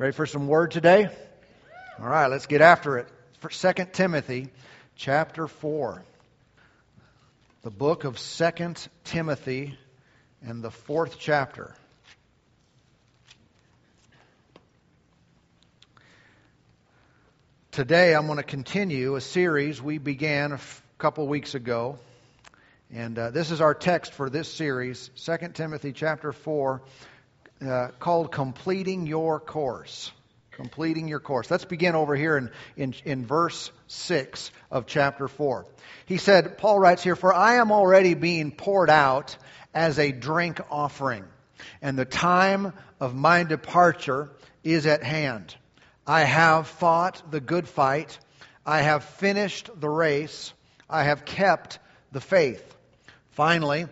Ready for some word today? All right, let's get after it. For 2 Timothy chapter 4. The book of 2 Timothy and the fourth chapter. Today I'm going to continue a series we began a f- couple weeks ago. And uh, this is our text for this series, 2 Timothy chapter 4, uh, called Completing Your Course. Completing Your Course. Let's begin over here in, in, in verse 6 of chapter 4. He said, Paul writes here, For I am already being poured out as a drink offering, and the time of my departure is at hand. I have fought the good fight. I have finished the race. I have kept the faith. Finally,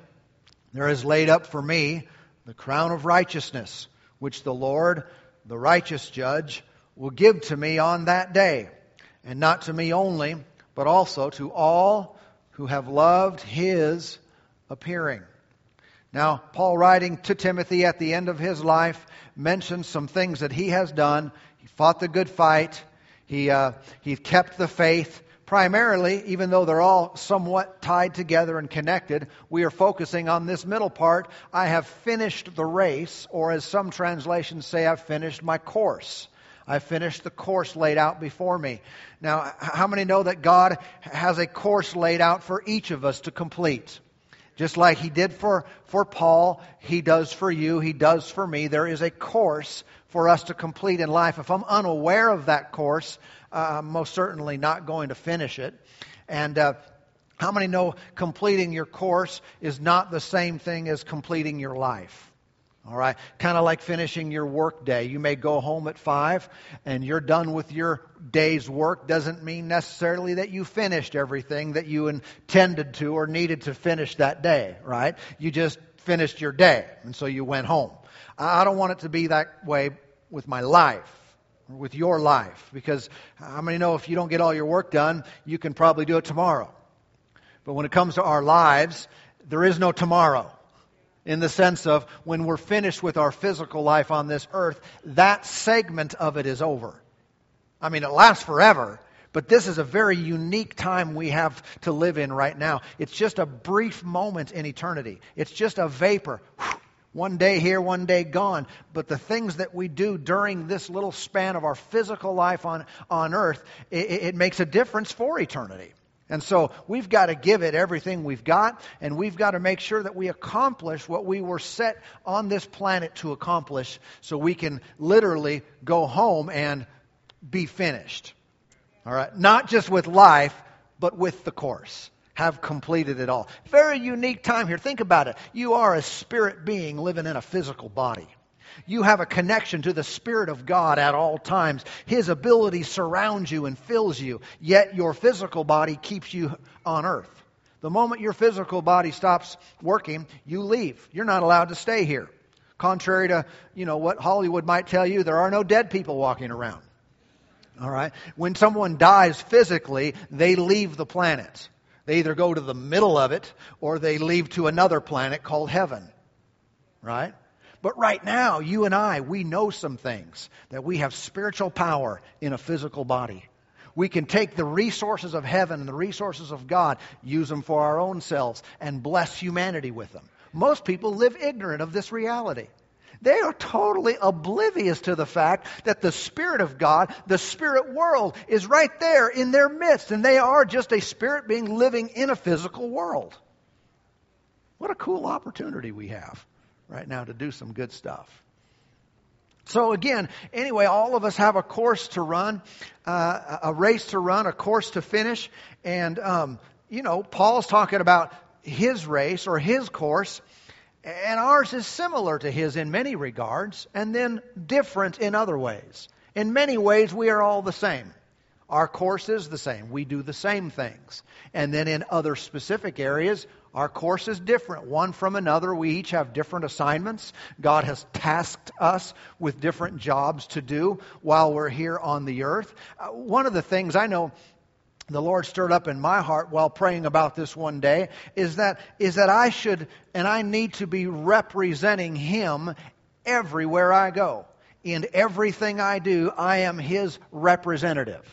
there is laid up for me the crown of righteousness, which the Lord, the righteous judge, will give to me on that day, and not to me only, but also to all who have loved his appearing. Now, Paul, writing to Timothy at the end of his life, mentions some things that he has done He fought the good fight. He, uh, he kept the faith. Primarily, even though they're all somewhat tied together and connected, we are focusing on this middle part. I have finished the race, or as some translations say, I've finished my course. I finished the course laid out before me. Now, how many know that God has a course laid out for each of us to complete? Just like He did for, for Paul, He does for you, He does for me. There is a course for us to complete in life. If I'm unaware of that course, uh, most certainly not going to finish it. And uh, how many know completing your course is not the same thing as completing your life? All right, kind of like finishing your work day. You may go home at five and you're done with your day's work. Doesn't mean necessarily that you finished everything that you intended to or needed to finish that day, right? You just finished your day and so you went home. I don't want it to be that way with my life, with your life, because how many know if you don't get all your work done, you can probably do it tomorrow. But when it comes to our lives, there is no tomorrow. In the sense of when we're finished with our physical life on this earth, that segment of it is over. I mean, it lasts forever, but this is a very unique time we have to live in right now. It's just a brief moment in eternity. It's just a vapor. One day here, one day gone. But the things that we do during this little span of our physical life on, on earth, it, it makes a difference for eternity. And so we've got to give it everything we've got, and we've got to make sure that we accomplish what we were set on this planet to accomplish so we can literally go home and be finished. All right? Not just with life, but with the course have completed it all. Very unique time here. Think about it. You are a spirit being living in a physical body. You have a connection to the Spirit of God at all times. His ability surrounds you and fills you, yet your physical body keeps you on earth. The moment your physical body stops working, you leave. You're not allowed to stay here. Contrary to, you know, what Hollywood might tell you, there are no dead people walking around. All right? When someone dies physically, they leave the planet. They either go to the middle of it or they leave to another planet called heaven. Right? But right now, you and I, we know some things that we have spiritual power in a physical body. We can take the resources of heaven and the resources of God, use them for our own selves, and bless humanity with them. Most people live ignorant of this reality. They are totally oblivious to the fact that the Spirit of God, the Spirit world, is right there in their midst, and they are just a spirit being living in a physical world. What a cool opportunity we have right now to do some good stuff. So, again, anyway, all of us have a course to run, uh, a race to run, a course to finish. And, um, you know, Paul's talking about his race or his course. And ours is similar to his in many regards, and then different in other ways. In many ways, we are all the same. Our course is the same. We do the same things. And then in other specific areas, our course is different, one from another. We each have different assignments. God has tasked us with different jobs to do while we're here on the earth. Uh, one of the things I know the Lord stirred up in my heart while praying about this one day is that, is that I should and I need to be representing Him everywhere I go. in everything I do, I am His representative.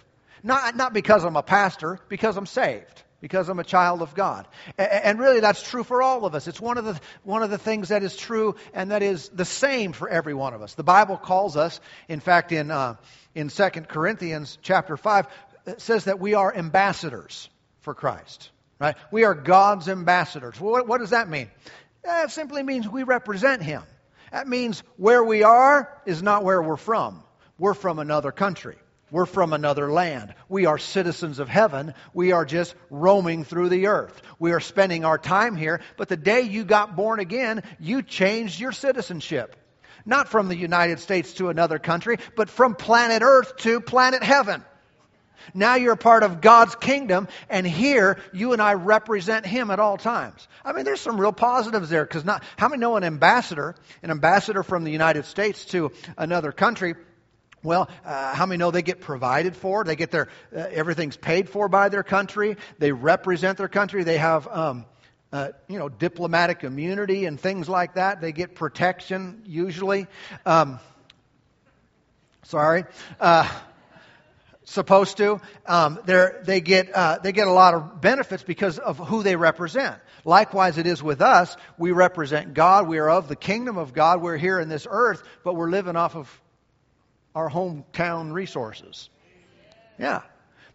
Not, not because I'm a pastor, because I'm saved, because I'm a child of God. And really, that's true for all of us. It's one of the, one of the things that is true and that is the same for every one of us. The Bible calls us, in fact, in, uh, in 2 Corinthians chapter 5, it says that we are ambassadors for Christ. Right? We are God's ambassadors. What, what does that mean? That simply means we represent Him. That means where we are is not where we're from. We're from another country. We're from another land. We are citizens of heaven. We are just roaming through the earth. We are spending our time here. But the day you got born again, you changed your citizenship. Not from the United States to another country, but from planet earth to planet heaven. Now you're a part of God's kingdom, and here you and I represent Him at all times. I mean, there's some real positives there because not how many know an ambassador, an ambassador from the United States to another country? Well, uh, how many know they get provided for? They get their uh, everything's paid for by their country. They represent their country. They have. Um, uh, you know, diplomatic immunity and things like that. They get protection usually. Um, sorry. Supposed to. Um, they get uh, they get a lot of benefits because of who they represent. Likewise, it is with us. We represent God. We are of the kingdom of God. We're here in this earth, but we're living off of our hometown resources. Yeah.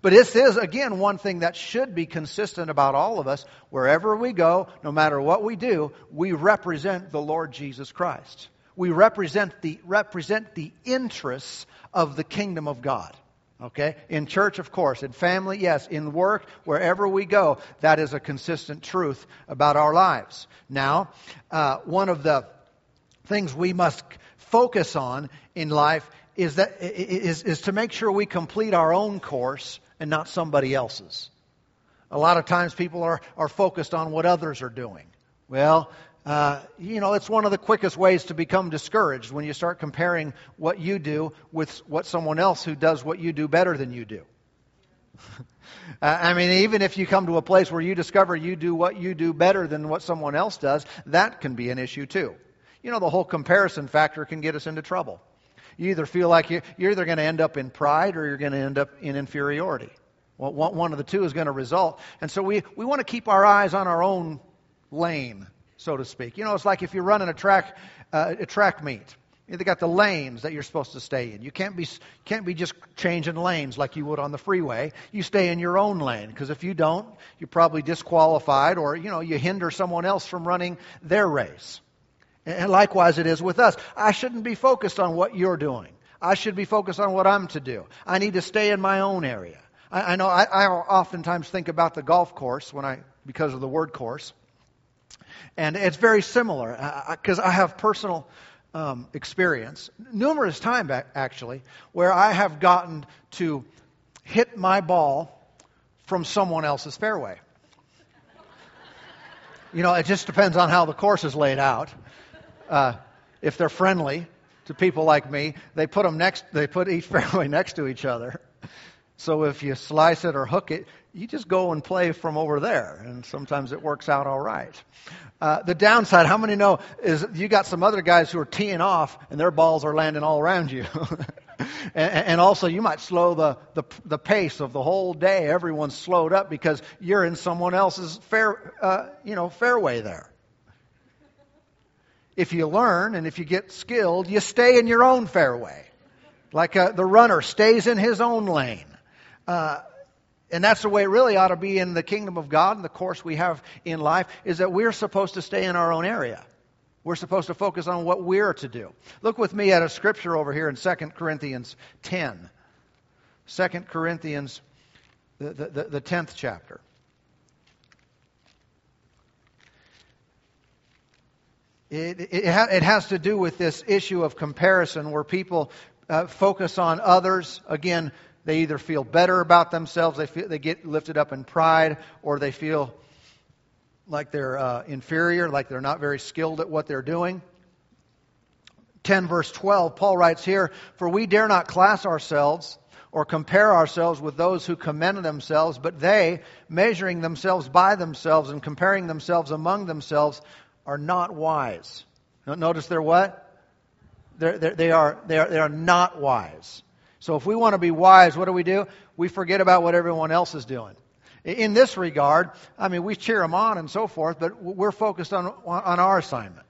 But this is, again, one thing that should be consistent about all of us. Wherever we go, no matter what we do, we represent the Lord Jesus Christ. We represent the, represent the interests of the kingdom of God. Okay? In church, of course. In family, yes. In work, wherever we go, that is a consistent truth about our lives. Now, uh, one of the things we must focus on in life is, that, is, is to make sure we complete our own course and not somebody else's. A lot of times people are, are focused on what others are doing. Well, uh, you know, it's one of the quickest ways to become discouraged when you start comparing what you do with what someone else who does what you do better than you do. Uh, I mean, even if you come to a place where you discover you do what you do better than what someone else does, that can be an issue too. You know, the whole comparison factor can get us into trouble. You either feel like you're, either going to end up in pride or you're going to end up in inferiority. Well, one of the two is going to result. And so we, we want to keep our eyes on our own lane so to speak. You know, it's like if you're running a track, uh, a track meet. They got the lanes that you're supposed to stay in. You can't be can't be just changing lanes like you would on the freeway. You stay in your own lane because if you don't, you're probably disqualified or you know you hinder someone else from running their race. And likewise, it is with us. I shouldn't be focused on what you're doing. I should be focused on what I'm to do. I need to stay in my own area. I, I know I, I oftentimes think about the golf course when I because of the word course. And it's very similar because uh, I have personal um, experience, numerous times actually, where I have gotten to hit my ball from someone else's fairway. You know, it just depends on how the course is laid out. Uh, if they're friendly to people like me, they put them next. They put each fairway next to each other. So if you slice it or hook it, you just go and play from over there, and sometimes it works out all right. Uh, the downside, how many know, is you got some other guys who are teeing off, and their balls are landing all around you. and, and, also, you might slow the, the, the, pace of the whole day. Everyone's slowed up because you're in someone else's fair, uh, you know, fairway there. If you learn and if you get skilled, you stay in your own fairway, like uh, the runner stays in his own lane. Uh, and that's the way it really ought to be in the kingdom of God and the course we have in life is that we're supposed to stay in our own area. We're supposed to focus on what we're to do. Look with me at a scripture over here in 2 Corinthians 10. 2 Corinthians, the, the, the 10th chapter. It, it, it, has to do with this issue of comparison where people uh, focus on others. Again, they either feel better about themselves, they, feel, they get lifted up in pride, or they feel like they're uh, inferior, like they're not very skilled at what they're doing. 10 verse 12, Paul writes here, For we dare not class ourselves or compare ourselves with those who commend themselves, but they, measuring themselves by themselves and comparing themselves among themselves, are not wise. Notice they're what? They're, they're, they, are, they, are, they are not wise. So if we want to be wise, what do we do? We forget about what everyone else is doing. In this regard, I mean, we cheer them on and so forth, but we're focused on, on our assignment,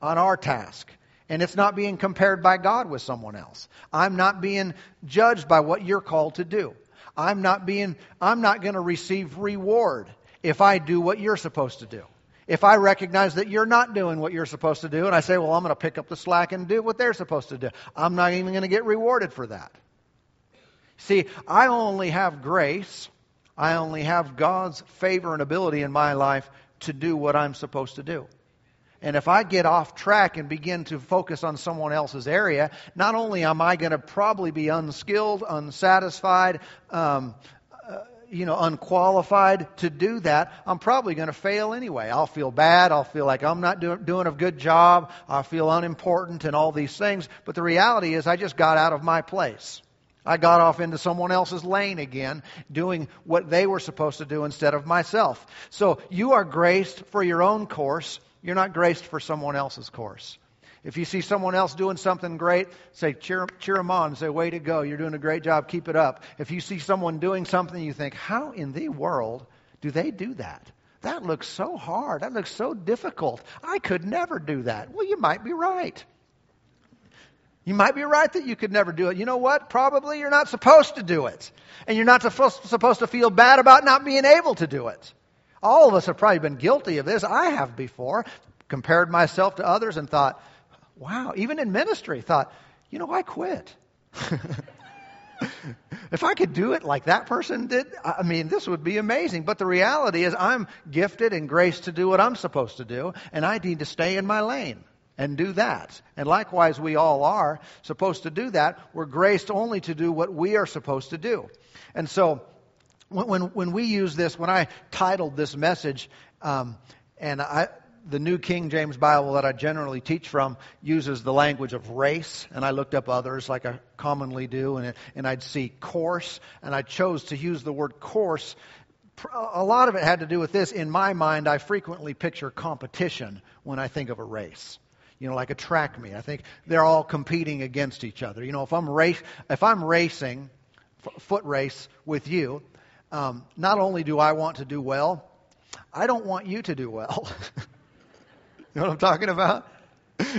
on our task. And it's not being compared by God with someone else. I'm not being judged by what you're called to do. I'm not being, I'm not going to receive reward if I do what you're supposed to do. If I recognize that you're not doing what you're supposed to do, and I say, well, I'm going to pick up the slack and do what they're supposed to do, I'm not even going to get rewarded for that. See, I only have grace, I only have God's favor and ability in my life to do what I'm supposed to do. And if I get off track and begin to focus on someone else's area, not only am I going to probably be unskilled, unsatisfied, um, uh, you know, unqualified to do that, I'm probably going to fail anyway. I'll feel bad. I'll feel like I'm not do- doing a good job. I'll feel unimportant and all these things. But the reality is, I just got out of my place. I got off into someone else's lane again, doing what they were supposed to do instead of myself. So you are graced for your own course. You're not graced for someone else's course. If you see someone else doing something great, say, cheer, cheer them on. Say, way to go. You're doing a great job. Keep it up. If you see someone doing something, you think, how in the world do they do that? That looks so hard. That looks so difficult. I could never do that. Well, you might be right. You might be right that you could never do it. You know what? Probably you're not supposed to do it. And you're not supposed to feel bad about not being able to do it. All of us have probably been guilty of this. I have before. Compared myself to others and thought, wow, even in ministry, thought, you know, I quit. if I could do it like that person did, I mean, this would be amazing. But the reality is, I'm gifted and graced to do what I'm supposed to do, and I need to stay in my lane and do that. And likewise, we all are supposed to do that. We're graced only to do what we are supposed to do. And so, when, when, when we use this, when I titled this message, um, and I, the New King James Bible that I generally teach from uses the language of race, and I looked up others like I commonly do, and, and I'd see course, and I chose to use the word course. A lot of it had to do with this. In my mind, I frequently picture competition when I think of a race you know, like a track meet. I think they're all competing against each other. You know, if I'm race, if I'm racing, f- foot race with you, um, not only do I want to do well, I don't want you to do well. you know what I'm talking about?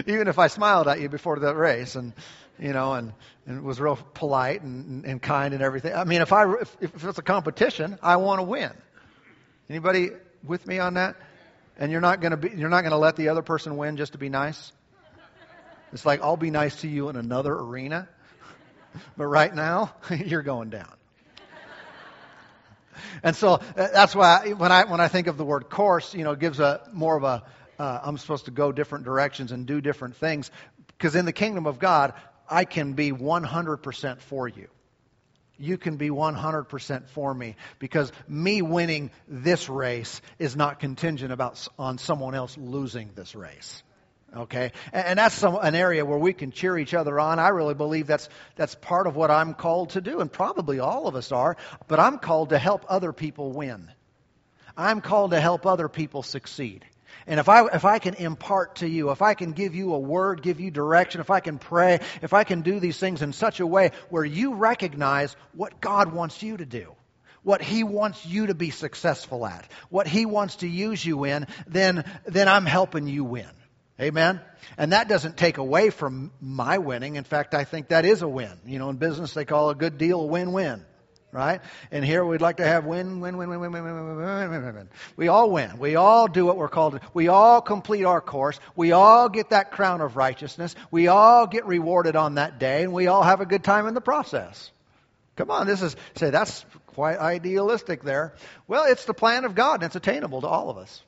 Even if I smiled at you before that race and you know, and, and was real polite and, and kind and everything. I mean, if I if, if it's a competition, I want to win. Anybody with me on that? And you're not going to be you're not going to let the other person win just to be nice? It's like i'll be nice to you in another arena. But right now you're going down. And so uh, that's why when i when i think of the word course you know it gives a more of a uh, i'm supposed to go different directions and do different things. Because in the kingdom of god i can be 100% for you you can be 100% for me because me winning this race is not contingent about on someone else losing this race. Okay? And, and that's some, an area where we can cheer each other on. I really believe that's that's part of what i'm called to do and probably all of us are but i'm called to help other people win. I'm called to help other people succeed and if I, if I can impart to you, if I can give you a word, give you direction, if I can pray, if I can do these things in such a way where you recognize what God wants you to do, what He wants you to be successful at, what He wants to use you in, then, then I'm helping you win. Amen? And that doesn't take away from my winning. In fact, I think that is a win. You know, in business, they call a good deal a win win right? And here we'd like to have win, win, win, win, win, win, win, win, win, win, win. We all win. We all do what we're called to. We all complete our course. We all get that crown of righteousness. We all get rewarded on that day, and we all have a good time in the process. Come on, this is say that's quite idealistic there. Well, it's the plan of God, and it's attainable to all of us.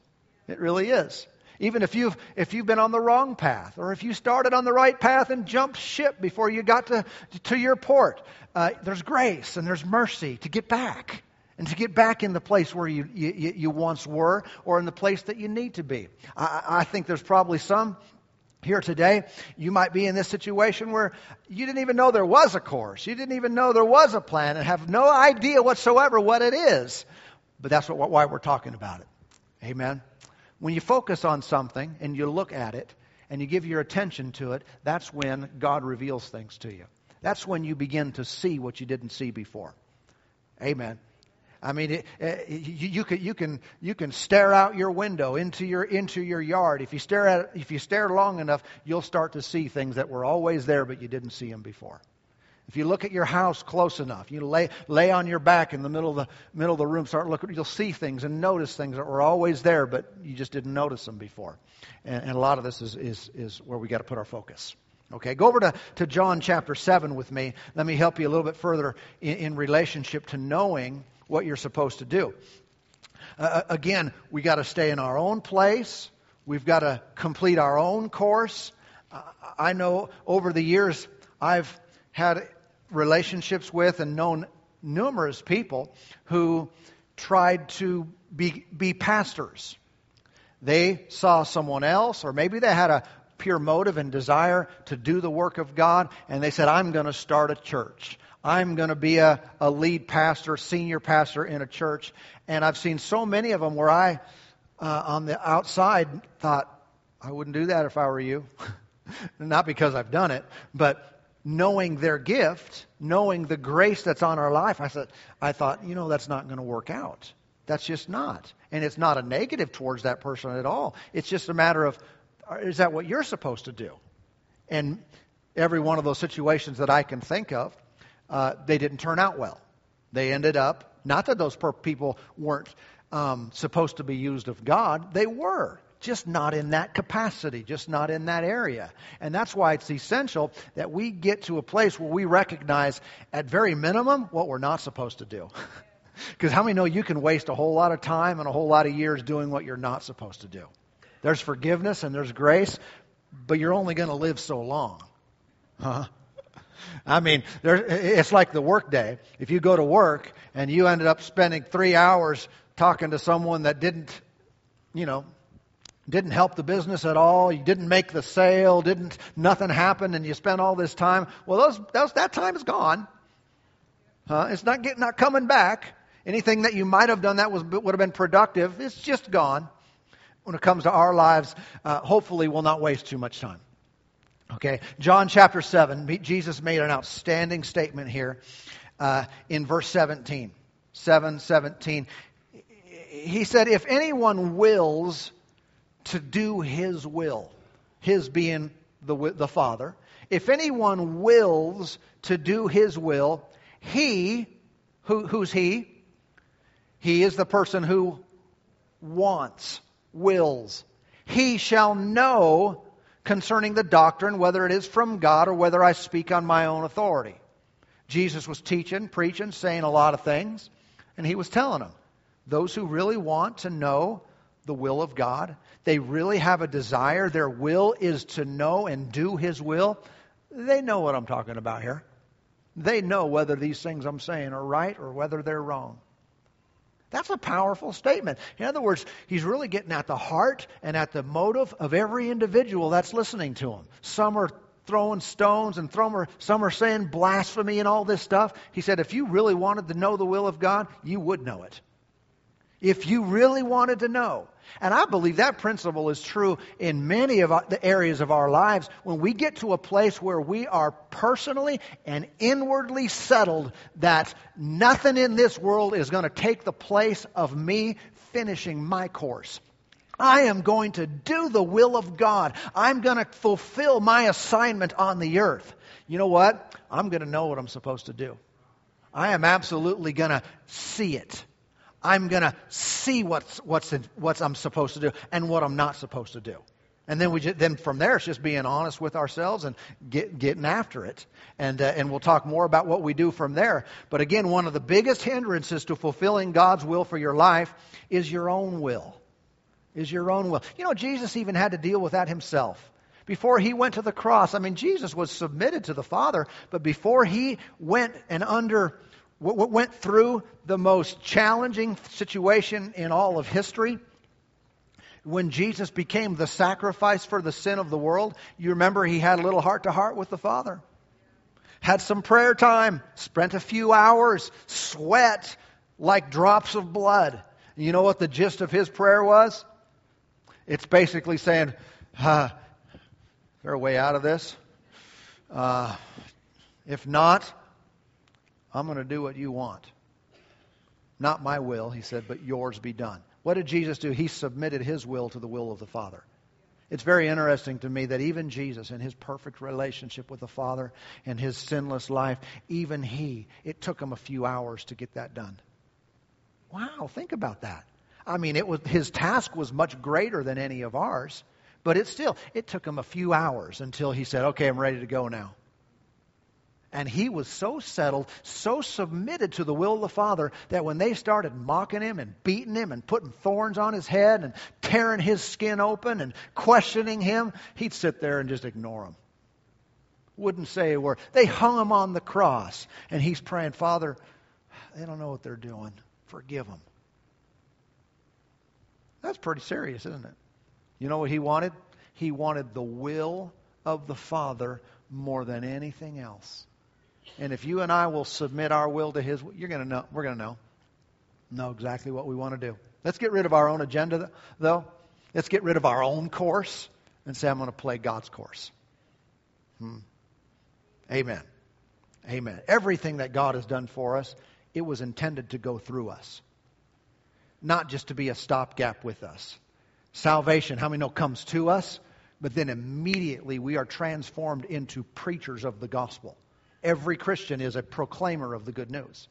It really is. Even if you've, if you've been on the wrong path, or if you started on the right path and jumped ship before you got to, to your port, uh, there's grace and there's mercy to get back and to get back in the place where you, you, you once were or in the place that you need to be. I, I think there's probably some here today, you might be in this situation where you didn't even know there was a course. You didn't even know there was a plan and have no idea whatsoever what it is. But that's what, why we're talking about it. Amen when you focus on something and you look at it and you give your attention to it, that's when God reveals things to you. That's when you begin to see what you didn't see before. Amen. I mean, it, it, you, you, can you can you can stare out your window into your into your yard. If you stare at if you stare long enough, you'll start to see things that were always there, but you didn't see them before. If you look at your house close enough, you lay lay on your back in the middle of the middle of the room, start looking, you'll see things and notice things that were always there, but you just didn't notice them before. And, and a lot of this is is is where we got to put our focus. Okay, go over to, to John chapter 7 with me. Let me help you a little bit further in, in relationship to knowing what you're supposed to do. Uh, uh again, we got to stay in our own place. We've got to complete our own course. I know over the years I've had relationships with and known numerous people who tried to be, be pastors. They saw someone else, or maybe they had a pure motive and desire to do the work of God, and they said, I'm going to start a church. I'm going to be a, a lead pastor, senior pastor in a church. And I've seen so many of them where I, uh, on the outside, thought, I wouldn't do that if I were you. Not because I've done it, but knowing their gift, knowing the grace that's on our life, I said, I thought, you know, that's not going to work out. That's just not. And it's not a negative towards that person at all. It's just a matter of, is that what you're supposed to do? And every one of those situations that I can think of, uh, they didn't turn out well. They ended up, not that those people weren't um, supposed to be used of God, they were. Just not in that capacity, just not in that area. And that's why it's essential that we get to a place where we recognize, at very minimum, what we're not supposed to do. Because how many know you can waste a whole lot of time and a whole lot of years doing what you're not supposed to do? There's forgiveness and there's grace, but you're only going to live so long. Huh? I mean, there, it's like the workday. If you go to work and you ended up spending three hours talking to someone that didn't, you know, didn't help the business at all, you didn't make the sale, didn't nothing happened, and you spent all this time. Well, those, those that time is gone. It's not getting, not coming back. Anything that you might have done that was would have been productive, it's just gone. When it comes to our lives, uh, hopefully, we'll not waste too much time. Okay, John chapter 7, Jesus made an outstanding statement here uh, in verse 17. 7 17. He said, If anyone wills to do his will, his being the, the Father, if anyone wills to do his will, he, who, who's he? He is the person who wants, wills. He shall know concerning the doctrine, whether it is from God or whether I speak on my own authority. Jesus was teaching, preaching, saying a lot of things, and he was telling them those who really want to know the will of God, they really have a desire, their will is to know and do his will, they know what I'm talking about here. They know whether these things I'm saying are right or whether they're wrong. That's a powerful statement. In other words, he's really getting at the heart and at the motive of every individual that's listening to him. Some are throwing stones and throwing, some are saying blasphemy and all this stuff. He said, if you really wanted to know the will of God, you would know it. If you really wanted to know. And I believe that principle is true in many of the areas of our lives. When we get to a place where we are personally and inwardly settled that nothing in this world is going to take the place of me finishing my course. I am going to do the will of God. I'm going to fulfill my assignment on the earth. You know what? I'm going to know what I'm supposed to do. I am absolutely going to see it. I'm going to see what's, what's, what I'm supposed to do and what I'm not supposed to do. And then we just, then from there it's just being honest with ourselves and get, getting after it. And uh, and we'll talk more about what we do from there. But again, one of the biggest hindrances to fulfilling God's will for your life is your own will. Is your own will. You know, Jesus even had to deal with that himself. Before he went to the cross, I mean, Jesus was submitted to the Father, but before he went and under went through the most challenging situation in all of history when Jesus became the sacrifice for the sin of the world. You remember he had a little heart to heart with the Father. Had some prayer time, spent a few hours, sweat like drops of blood. You know what the gist of his prayer was? It's basically saying, uh, there a way out of this? Uh, if not, I'm going to do what you want. Not my will, he said, but yours be done. What did Jesus do? He submitted his will to the will of the Father. It's very interesting to me that even Jesus, in his perfect relationship with the Father and his sinless life, even he, it took him a few hours to get that done. Wow, think about that. I mean, it was his task was much greater than any of ours, but it still it took him a few hours until he said, "Okay, I'm ready to go now." And he was so settled, so submitted to the will of the Father that when they started mocking him and beating him and putting thorns on his head and tearing his skin open and questioning him, he'd sit there and just ignore them. Wouldn't say a word. They hung him on the cross, and he's praying, Father, they don't know what they're doing. Forgive them. That's pretty serious, isn't it? You know what he wanted? He wanted the will of the Father more than anything else. And if you and I will submit our will to His, you're going to know. We're going to know. Know exactly what we want to do. Let's get rid of our own agenda, though. Let's get rid of our own course and say, I'm going to play God's course. Hmm. Amen. Amen. Everything that God has done for us, it was intended to go through us, not just to be a stopgap with us. Salvation, how many know, comes to us, but then immediately we are transformed into preachers of the gospel. Every Christian is a proclaimer of the good news.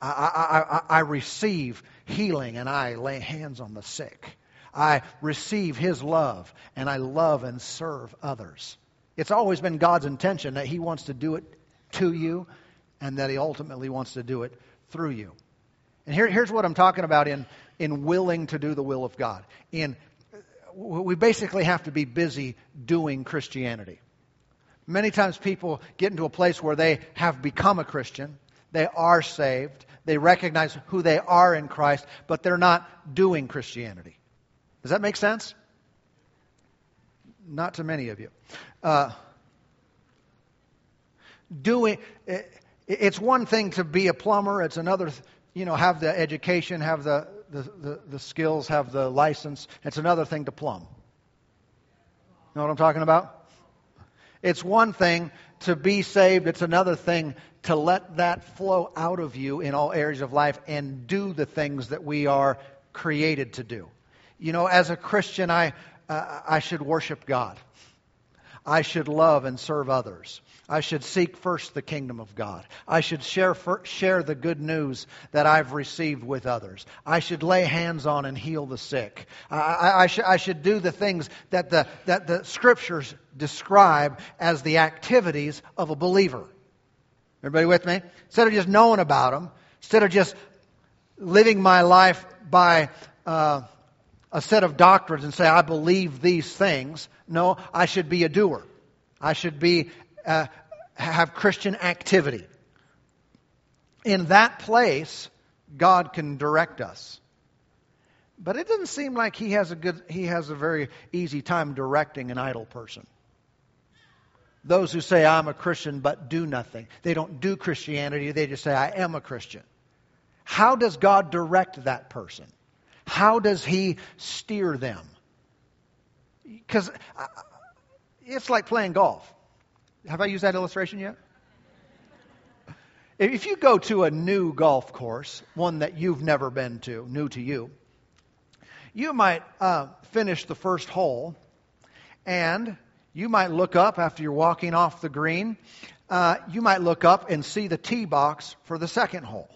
I, I, I, I, receive healing and I lay hands on the sick. I receive His love and I love and serve others. It's always been God's intention that He wants to do it to you and that He ultimately wants to do it through you. And here, here's what I'm talking about in, in willing to do the will of God. In, we basically have to be busy doing Christianity. Many times people get into a place where they have become a Christian, they are saved, they recognize who they are in Christ, but they're not doing Christianity. Does that make sense? Not to many of you. Uh, doing it's one thing to be a plumber. It's another, you know, have the education, have the, the, the, the skills, have the license. It's another thing to plumb. You know what I'm talking about? It's one thing to be saved, it's another thing to let that flow out of you in all areas of life and do the things that we are created to do. You know, as a Christian, I, uh, I should worship God. I should love and serve others. I should seek first the kingdom of God. I should share, for, share the good news that I've received with others. I should lay hands on and heal the sick. I, I, I, sh- I should do the things that the, that the scriptures describe as the activities of a believer. Everybody with me? Instead of just knowing about them, instead of just living my life by uh, a set of doctrines and say, I believe these things. No, I should be a doer. I should be uh, have Christian activity. In that place, God can direct us. But it doesn't seem like he has a good he has a very easy time directing an idle person. Those who say I'm a Christian but do nothing. They don't do Christianity, they just say I am a Christian. How does God direct that person? How does he steer them? Cuz uh, it's like playing golf. Have I used that illustration yet? If you go to a new golf course, one that you've never been to, new to you, you might uh, finish the first hole and you might look up after you're walking off the green. Uh, you might look up and see the tee box for the second hole.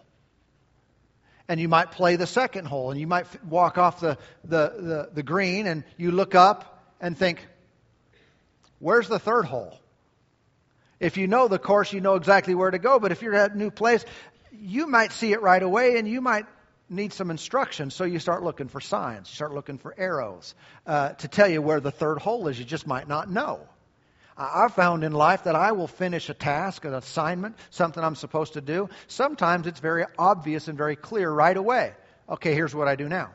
And you might play the second hole, and you might f- walk off the, the, the, the green, and you look up and think, Where's the third hole? If you know the course, you know exactly where to go. But if you're at a new place, you might see it right away and you might need some instruction. So you start looking for signs, you start looking for arrows uh, to tell you where the third hole is. You just might not know. I've found in life that I will finish a task, an assignment, something I'm supposed to do. Sometimes it's very obvious and very clear right away. Okay, here's what I do now.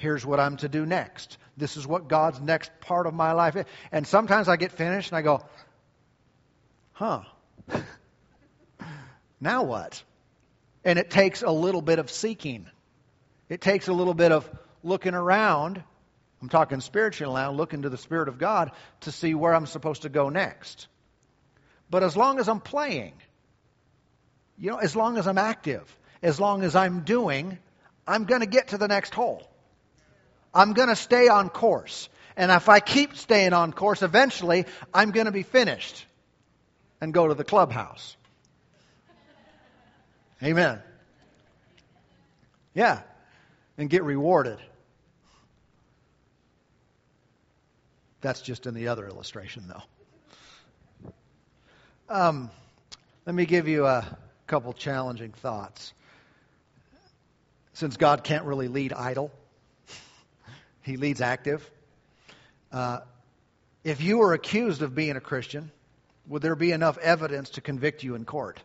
Here's what I'm to do next. This is what God's next part of my life is. And sometimes I get finished and I go, huh, now what? And it takes a little bit of seeking. It takes a little bit of looking around I'm talking spiritually now, looking to the Spirit of God to see where I'm supposed to go next. But as long as I'm playing, you know, as long as I'm active, as long as I'm doing, I'm going to get to the next hole. I'm going to stay on course. And if I keep staying on course, eventually I'm going to be finished and go to the clubhouse. Amen. Yeah. And get rewarded. That's just in the other illustration, though. Um, let me give you a couple challenging thoughts. Since God can't really lead idle, He leads active. Uh, if you were accused of being a Christian, would there be enough evidence to convict you in court?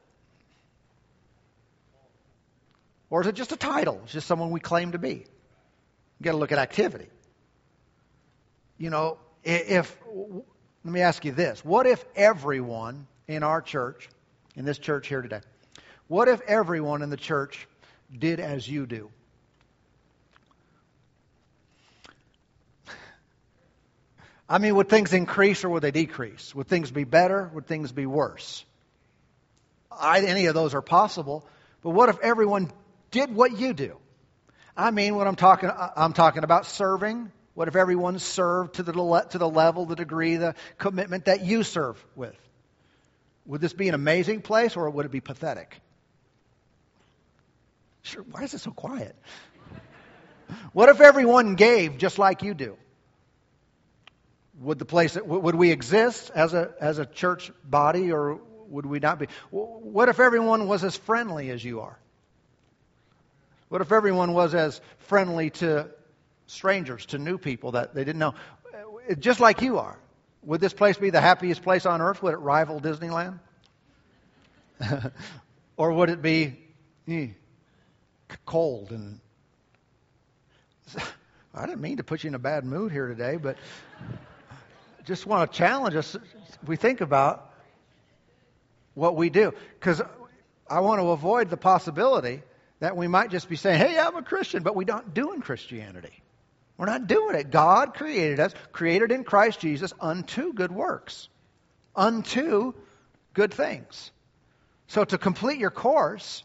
Or is it just a title? It's just someone we claim to be. You've got to look at activity. You know, if, let me ask you this what if everyone in our church, in this church here today, what if everyone in the church did as you do? I mean, would things increase or would they decrease? Would things be better? Would things be worse? I, any of those are possible. But what if everyone did what you do? I mean, what I'm talking, I'm talking about serving. What if everyone served to the, to the level, the degree, the commitment that you serve with? Would this be an amazing place or would it be pathetic? Sure, why is it so quiet? What if everyone gave just like you do? Would the place would we exist as a as a church body or would we not be? What if everyone was as friendly as you are? What if everyone was as friendly to strangers, to new people that they didn't know? Just like you are. Would this place be the happiest place on earth? Would it rival Disneyland? or would it be eh, cold and I didn't mean to put you in a bad mood here today, but just want to challenge us. We think about what we do because I want to avoid the possibility that we might just be saying, "Hey, I'm a Christian," but we're not doing Christianity. We're not doing it. God created us, created in Christ Jesus unto good works, unto good things. So to complete your course,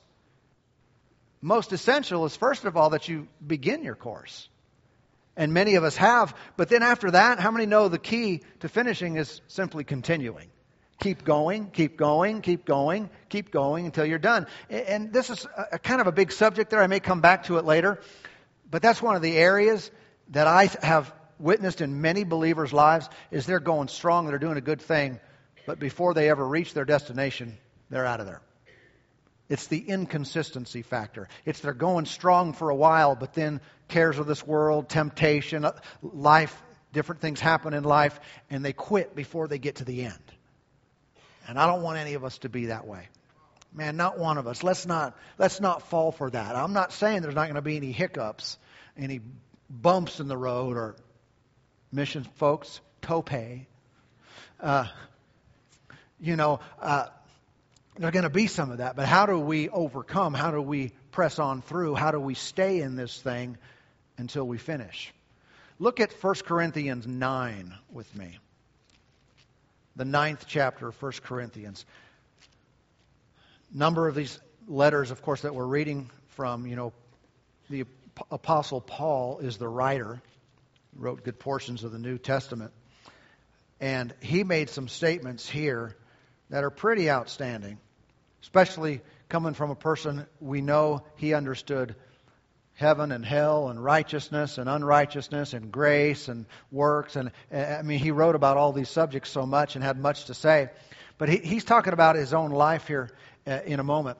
most essential is first of all that you begin your course. And many of us have. But then after that, how many know the key to finishing is simply continuing? Keep going, keep going, keep going, keep going until you're done. And this is a, kind of a big subject there. I may come back to it later. But that's one of the areas that I have witnessed in many believers' lives is they're going strong, they're doing a good thing, but before they ever reach their destination, they're out of there. It's the inconsistency factor. It's they're going strong for a while, but then cares of this world, temptation, uh, life, different things happen in life, and they quit before they get to the end. And I don't want any of us to be that way. Man, not one of us. Let's not let's not fall for that. I'm not saying there's not going to be any hiccups, any bumps in the road, or mission folks, tope. Uh, you know, uh, there's going to be some of that, but how do we overcome? How do we press on through? How do we stay in this thing until we finish? Look at 1 Corinthians 9 with me. The ninth chapter of 1 Corinthians. Number of these letters, of course, that we're reading from, you know, the Apostle Paul is the writer. He wrote good portions of the New Testament. And he made some statements here that are pretty outstanding especially coming from a person we know he understood heaven and hell and righteousness and unrighteousness and grace and works. And I mean, he wrote about all these subjects so much and had much to say. But he, he's talking about his own life here uh, in a moment.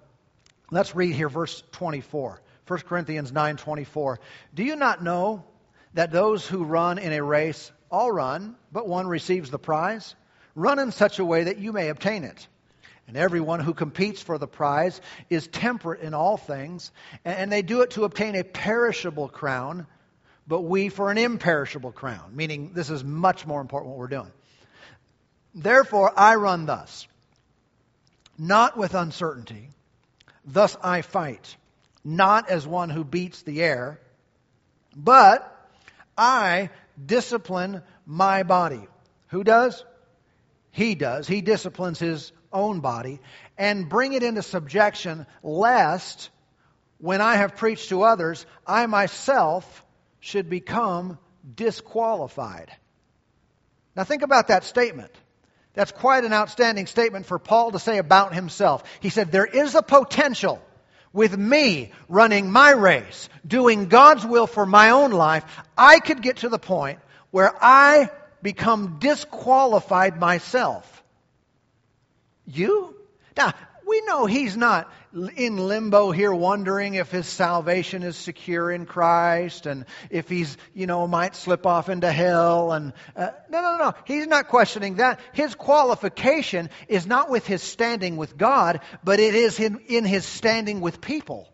Let's read here verse 24. 1 Corinthians 9:24. Do you not know that those who run in a race all run, but one receives the prize? Run in such a way that you may obtain it. And everyone who competes for the prize is temperate in all things, and they do it to obtain a perishable crown, but we for an imperishable crown, meaning this is much more important what we're doing. Therefore, I run thus, not with uncertainty. Thus I fight, not as one who beats the air, but I discipline my body. Who does? He does. He disciplines his own body and bring it into subjection, lest when I have preached to others, I myself should become disqualified. Now think about that statement. That's quite an outstanding statement for Paul to say about himself. He said, There is a potential with me running my race, doing God's will for my own life, I could get to the point where I become disqualified myself. You? Now, we know he's not in limbo here wondering if his salvation is secure in Christ and if he's, you know, might slip off into hell. And uh, no, no, no. He's not questioning that. His qualification is not with his standing with God, but it is in, in his standing with people.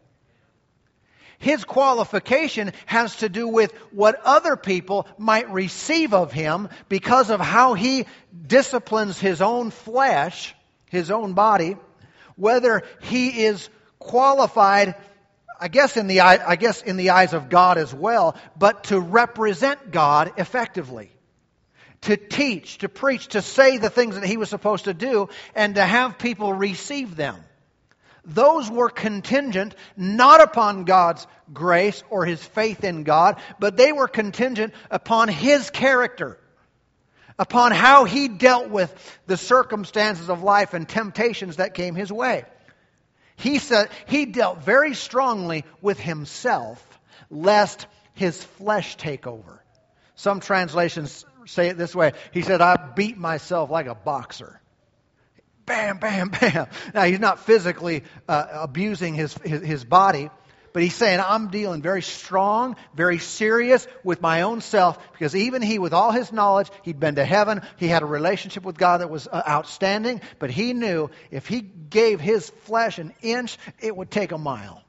His qualification has to do with what other people might receive of him because of how he disciplines his own flesh, his own body, whether he is qualified I guess in the I guess in the eyes of God as well, but to represent God effectively. To teach, to preach, to say the things that he was supposed to do and to have people receive them. Those were contingent not upon God's grace or his faith in God, but they were contingent upon his character upon how he dealt with the circumstances of life and temptations that came his way. He said he dealt very strongly with himself, lest his flesh take over. Some translations say it this way. He said, I beat myself like a boxer. Bam, bam, bam. Now, he's not physically uh, abusing his, his, his body, but he's saying, I'm dealing very strong, very serious with my own self because even he, with all his knowledge, he'd been to heaven. He had a relationship with God that was uh, outstanding, but he knew if he gave his flesh an inch, it would take a mile.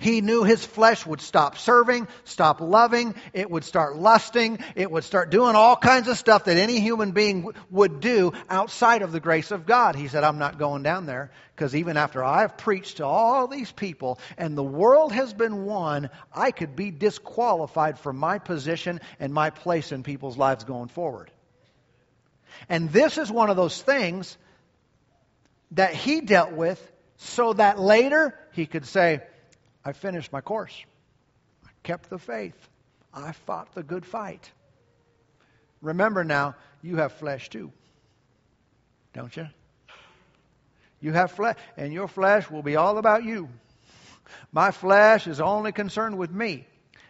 He knew his flesh would stop serving, stop loving, it would start lusting, it would start doing all kinds of stuff that any human being would do outside of the grace of God. He said, I'm not going down there because even after I've preached to all these people and the world has been won, I could be disqualified from my position and my place in people's lives going forward. And this is one of those things that he dealt with so that later he could say, I finished my course. I kept the faith. I fought the good fight. Remember now, you have flesh too. Don't you? You have flesh, and your flesh will be all about you. My flesh is only concerned with me.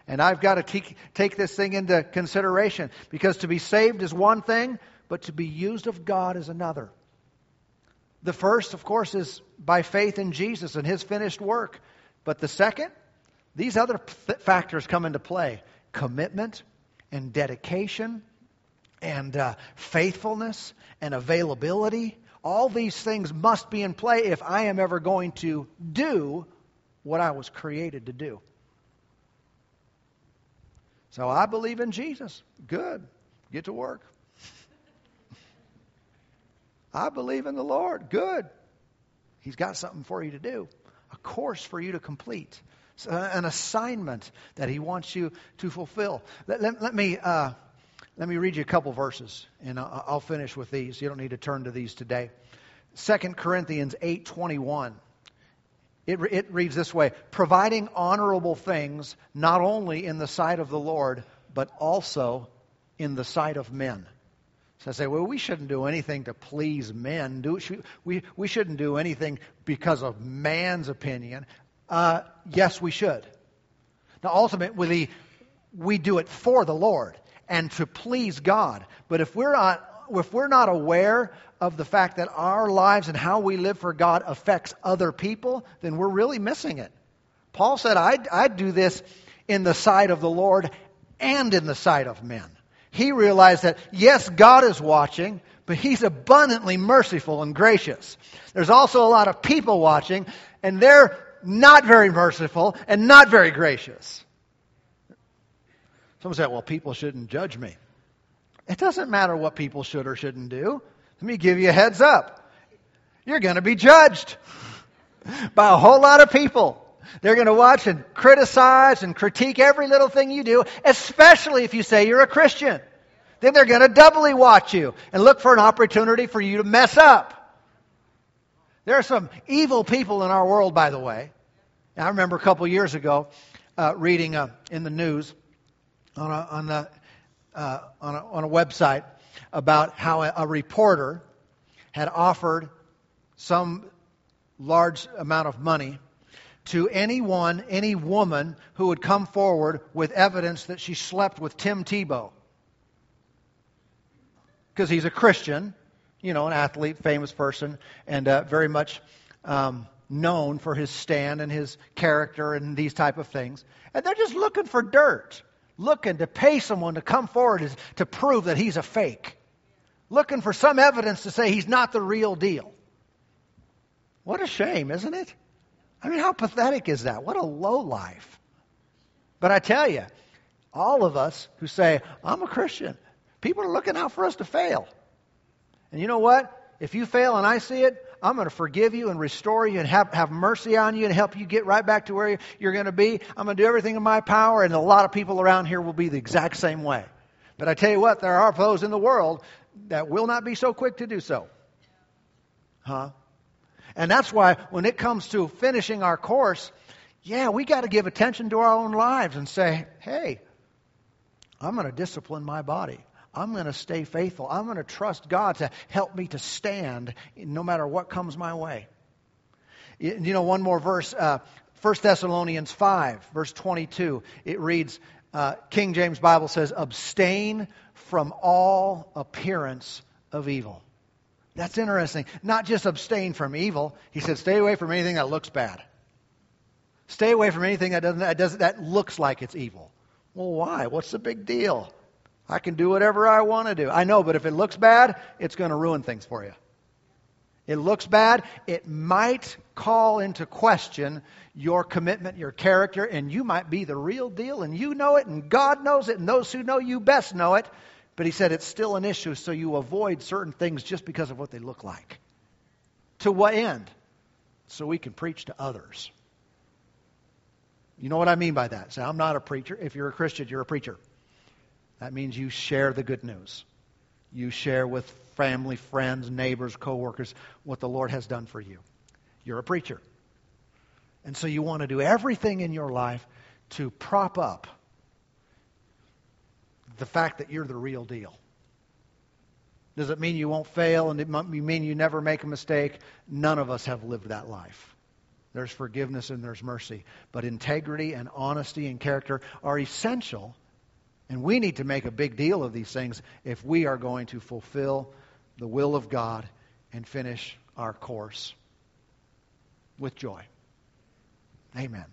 And I've got to take, this thing into consideration because to be saved is one thing, but to be used of God is another. The first, of course, is by faith in Jesus and his finished work. But the second, these other factors come into play commitment and dedication and uh, faithfulness and availability. All these things must be in play if I am ever going to do what I was created to do. So I believe in Jesus. Good. Get to work. I believe in the Lord. Good. He's got something for you to do course for you to complete, an assignment that He wants you to fulfill. Let, let, let me. Uh, let me read you a couple verses, and I'll finish with these. You don't need to turn to these today. 2 Corinthians 8.21. It, it reads this way, providing honorable things not only in the sight of the Lord, but also in the sight of men. So I say, well, we shouldn't do anything to please men. Do, we, we shouldn't do anything because of man's opinion. Uh, yes, we should. Now, ultimately, we do it for the Lord and to please God. But if we're not, if we're not aware of the fact that our lives and how we live for God affects other people, then we're really missing it. Paul said, I'd, I'd do this in the sight of the Lord and in the sight of men he realized that, yes, God is watching, but he's abundantly merciful and gracious. There's also a lot of people watching, and they're not very merciful and not very gracious. Someone said, well, people shouldn't judge me. It doesn't matter what people should or shouldn't do. Let me give you a heads up. You're going to be judged by a whole lot of people. They're going to watch and criticize and critique every little thing you do, especially if you say you're a Christian. Then they're going to doubly watch you and look for an opportunity for you to mess up. There are some evil people in our world, by the way. I remember a couple years ago uh, reading uh, in the news on a, on, the, uh, on, a, on a website about how a, a reporter had offered some large amount of money to anyone, any woman who would come forward with evidence that she slept with Tim Tebow. Because he's a Christian, you know, an athlete, famous person, and uh, very much um, known for his stand and his character and these type of things. And they're just looking for dirt, looking to pay someone to come forward to prove that he's a fake, looking for some evidence to say he's not the real deal. What a shame, isn't it? I mean, how pathetic is that? What a low life. But I tell you, all of us who say, I'm a Christian, people are looking out for us to fail. And you know what? If you fail and I see it, I'm going to forgive you and restore you and have, have mercy on you and help you get right back to where you're going to be. I'm going to do everything in my power, and a lot of people around here will be the exact same way. But I tell you what, there are those in the world that will not be so quick to do so. Huh? And that's why when it comes to finishing our course, yeah, we got to give attention to our own lives and say, hey, I'm going to discipline my body. I'm going to stay faithful. I'm going to trust God to help me to stand no matter what comes my way. You know, one more verse, uh, 1 Thessalonians 5, verse 22. It reads, uh, King James Bible says, abstain from all appearance of evil. That's interesting. Not just abstain from evil. He said, stay away from anything that looks bad. Stay away from anything that doesn't, that, doesn't, that looks like it's evil. Well, why? What's the big deal? I can do whatever I want to do. I know, but if it looks bad, it's going to ruin things for you. It looks bad. It might call into question your commitment, your character, and you might be the real deal, and you know it, and God knows it, and those who know you best know it. But he said it's still an issue, so you avoid certain things just because of what they look like. To what end? So we can preach to others. You know what I mean by that? Say, I'm not a preacher. If you're a Christian, you're a preacher. That means you share the good news. You share with family, friends, neighbors, coworkers what the Lord has done for you. You're a preacher. And so you want to do everything in your life to prop up the fact that you're the real deal. Does it mean you won't fail and it mean you never make a mistake? None of us have lived that life. There's forgiveness and there's mercy. But integrity and honesty and character are essential and we need to make a big deal of these things if we are going to fulfill the will of God and finish our course with joy. Amen.